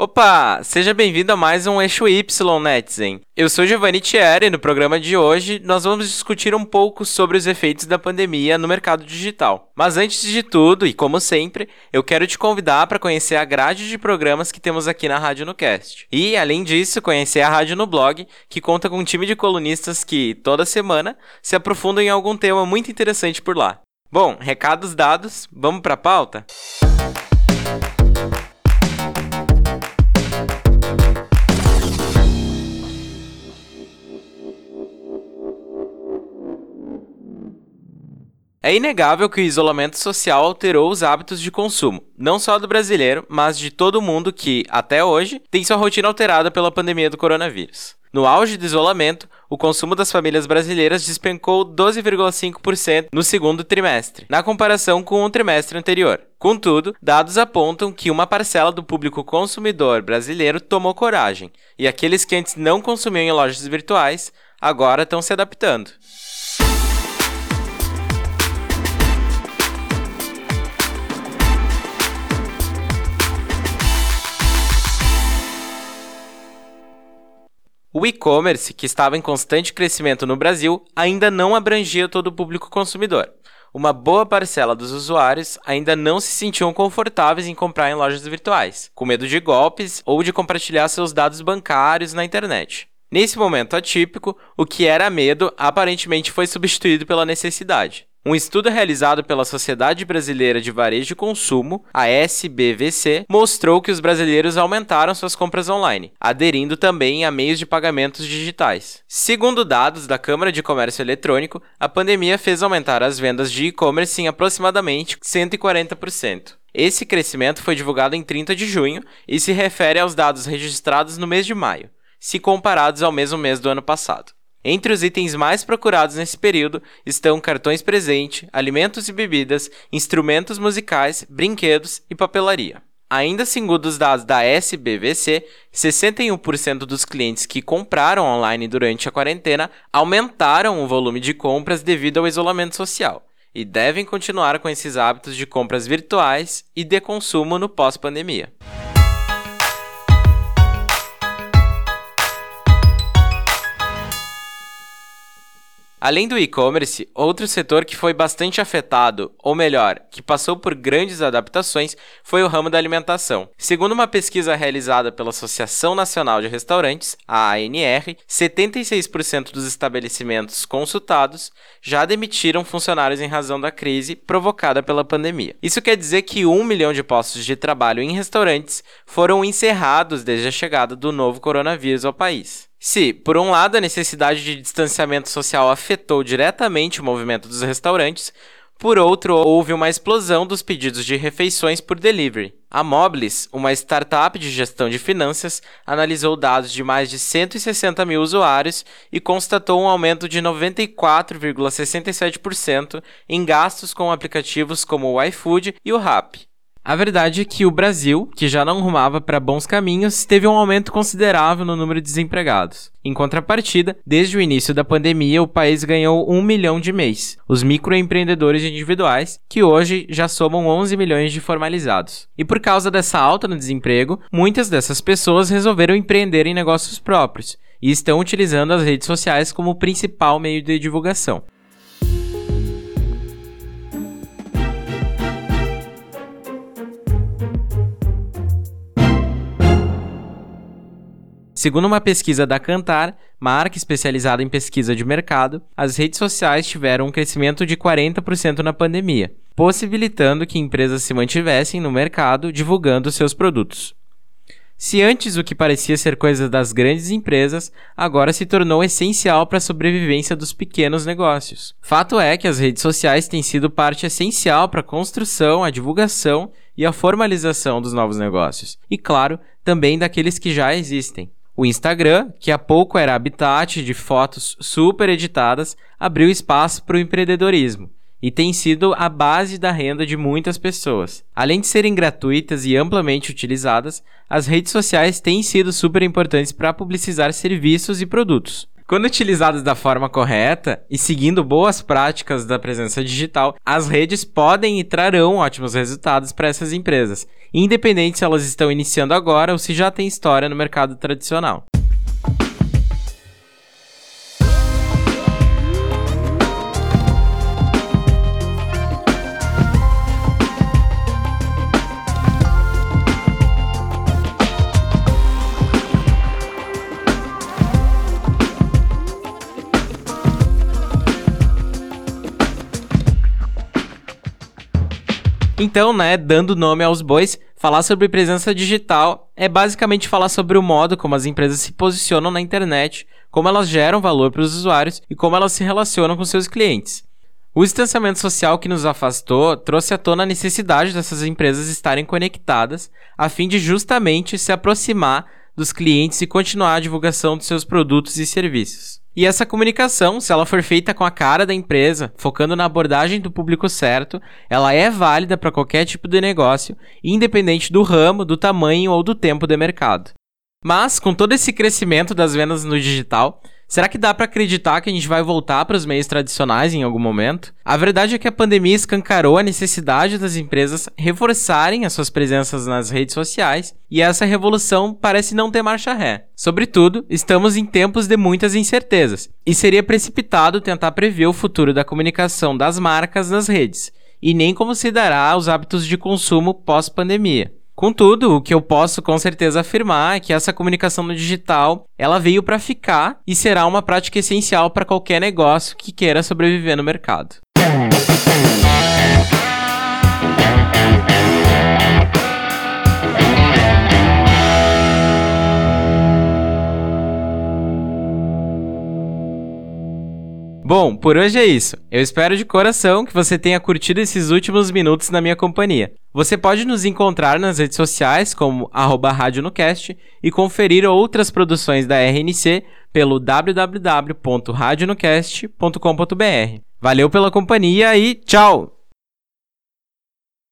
Opa! Seja bem-vindo a mais um Eixo Y Netizen. Eu sou Giovanni Thierry e no programa de hoje nós vamos discutir um pouco sobre os efeitos da pandemia no mercado digital. Mas antes de tudo, e como sempre, eu quero te convidar para conhecer a grade de programas que temos aqui na Rádio no Cast. E, além disso, conhecer a Rádio no Blog, que conta com um time de colunistas que, toda semana, se aprofundam em algum tema muito interessante por lá. Bom, recados dados, vamos para a pauta? Música É inegável que o isolamento social alterou os hábitos de consumo, não só do brasileiro, mas de todo mundo que, até hoje, tem sua rotina alterada pela pandemia do coronavírus. No auge do isolamento, o consumo das famílias brasileiras despencou 12,5% no segundo trimestre, na comparação com o trimestre anterior. Contudo, dados apontam que uma parcela do público consumidor brasileiro tomou coragem, e aqueles que antes não consumiam em lojas virtuais agora estão se adaptando. O e-commerce, que estava em constante crescimento no Brasil, ainda não abrangia todo o público consumidor. Uma boa parcela dos usuários ainda não se sentiam confortáveis em comprar em lojas virtuais, com medo de golpes ou de compartilhar seus dados bancários na internet. Nesse momento atípico, o que era medo aparentemente foi substituído pela necessidade. Um estudo realizado pela Sociedade Brasileira de Varejo e Consumo, a SBVC, mostrou que os brasileiros aumentaram suas compras online, aderindo também a meios de pagamentos digitais. Segundo dados da Câmara de Comércio Eletrônico, a pandemia fez aumentar as vendas de e-commerce em aproximadamente 140%. Esse crescimento foi divulgado em 30 de junho e se refere aos dados registrados no mês de maio, se comparados ao mesmo mês do ano passado. Entre os itens mais procurados nesse período estão cartões presente, alimentos e bebidas, instrumentos musicais, brinquedos e papelaria. Ainda segundo os dados da SBVC, 61% dos clientes que compraram online durante a quarentena aumentaram o volume de compras devido ao isolamento social e devem continuar com esses hábitos de compras virtuais e de consumo no pós-pandemia. Além do e-commerce, outro setor que foi bastante afetado, ou melhor, que passou por grandes adaptações, foi o ramo da alimentação. Segundo uma pesquisa realizada pela Associação Nacional de Restaurantes, a ANR, 76% dos estabelecimentos consultados já demitiram funcionários em razão da crise provocada pela pandemia. Isso quer dizer que um milhão de postos de trabalho em restaurantes foram encerrados desde a chegada do novo coronavírus ao país. Se, por um lado, a necessidade de distanciamento social afetou diretamente o movimento dos restaurantes, por outro, houve uma explosão dos pedidos de refeições por delivery. A Moblis, uma startup de gestão de finanças, analisou dados de mais de 160 mil usuários e constatou um aumento de 94,67% em gastos com aplicativos como o iFood e o Rappi. A verdade é que o Brasil, que já não rumava para bons caminhos, teve um aumento considerável no número de desempregados. Em contrapartida, desde o início da pandemia, o país ganhou um milhão de mês, os microempreendedores individuais, que hoje já somam 11 milhões de formalizados. E por causa dessa alta no desemprego, muitas dessas pessoas resolveram empreender em negócios próprios e estão utilizando as redes sociais como principal meio de divulgação. Segundo uma pesquisa da Cantar, marca especializada em pesquisa de mercado, as redes sociais tiveram um crescimento de 40% na pandemia, possibilitando que empresas se mantivessem no mercado divulgando seus produtos. Se antes o que parecia ser coisa das grandes empresas, agora se tornou essencial para a sobrevivência dos pequenos negócios. Fato é que as redes sociais têm sido parte essencial para a construção, a divulgação e a formalização dos novos negócios, e claro, também daqueles que já existem. O Instagram, que há pouco era habitat de fotos super editadas, abriu espaço para o empreendedorismo e tem sido a base da renda de muitas pessoas. Além de serem gratuitas e amplamente utilizadas, as redes sociais têm sido super importantes para publicizar serviços e produtos. Quando utilizadas da forma correta e seguindo boas práticas da presença digital, as redes podem e trarão ótimos resultados para essas empresas, independente se elas estão iniciando agora ou se já têm história no mercado tradicional. Então, né, dando nome aos bois, falar sobre presença digital é basicamente falar sobre o modo como as empresas se posicionam na internet, como elas geram valor para os usuários e como elas se relacionam com seus clientes. O distanciamento social que nos afastou trouxe à tona a necessidade dessas empresas estarem conectadas, a fim de justamente se aproximar dos clientes e continuar a divulgação dos seus produtos e serviços. E essa comunicação, se ela for feita com a cara da empresa, focando na abordagem do público certo, ela é válida para qualquer tipo de negócio, independente do ramo, do tamanho ou do tempo de mercado. Mas, com todo esse crescimento das vendas no digital, Será que dá para acreditar que a gente vai voltar para os meios tradicionais em algum momento? A verdade é que a pandemia escancarou a necessidade das empresas reforçarem as suas presenças nas redes sociais e essa revolução parece não ter marcha ré. Sobretudo, estamos em tempos de muitas incertezas e seria precipitado tentar prever o futuro da comunicação das marcas nas redes e nem como se dará os hábitos de consumo pós-pandemia. Contudo, o que eu posso com certeza afirmar é que essa comunicação no digital, ela veio para ficar e será uma prática essencial para qualquer negócio que queira sobreviver no mercado. Bom, por hoje é isso. Eu espero de coração que você tenha curtido esses últimos minutos na minha companhia. Você pode nos encontrar nas redes sociais como arroba Nocast e conferir outras produções da RNC pelo www.radionocast.com.br. Valeu pela companhia e tchau!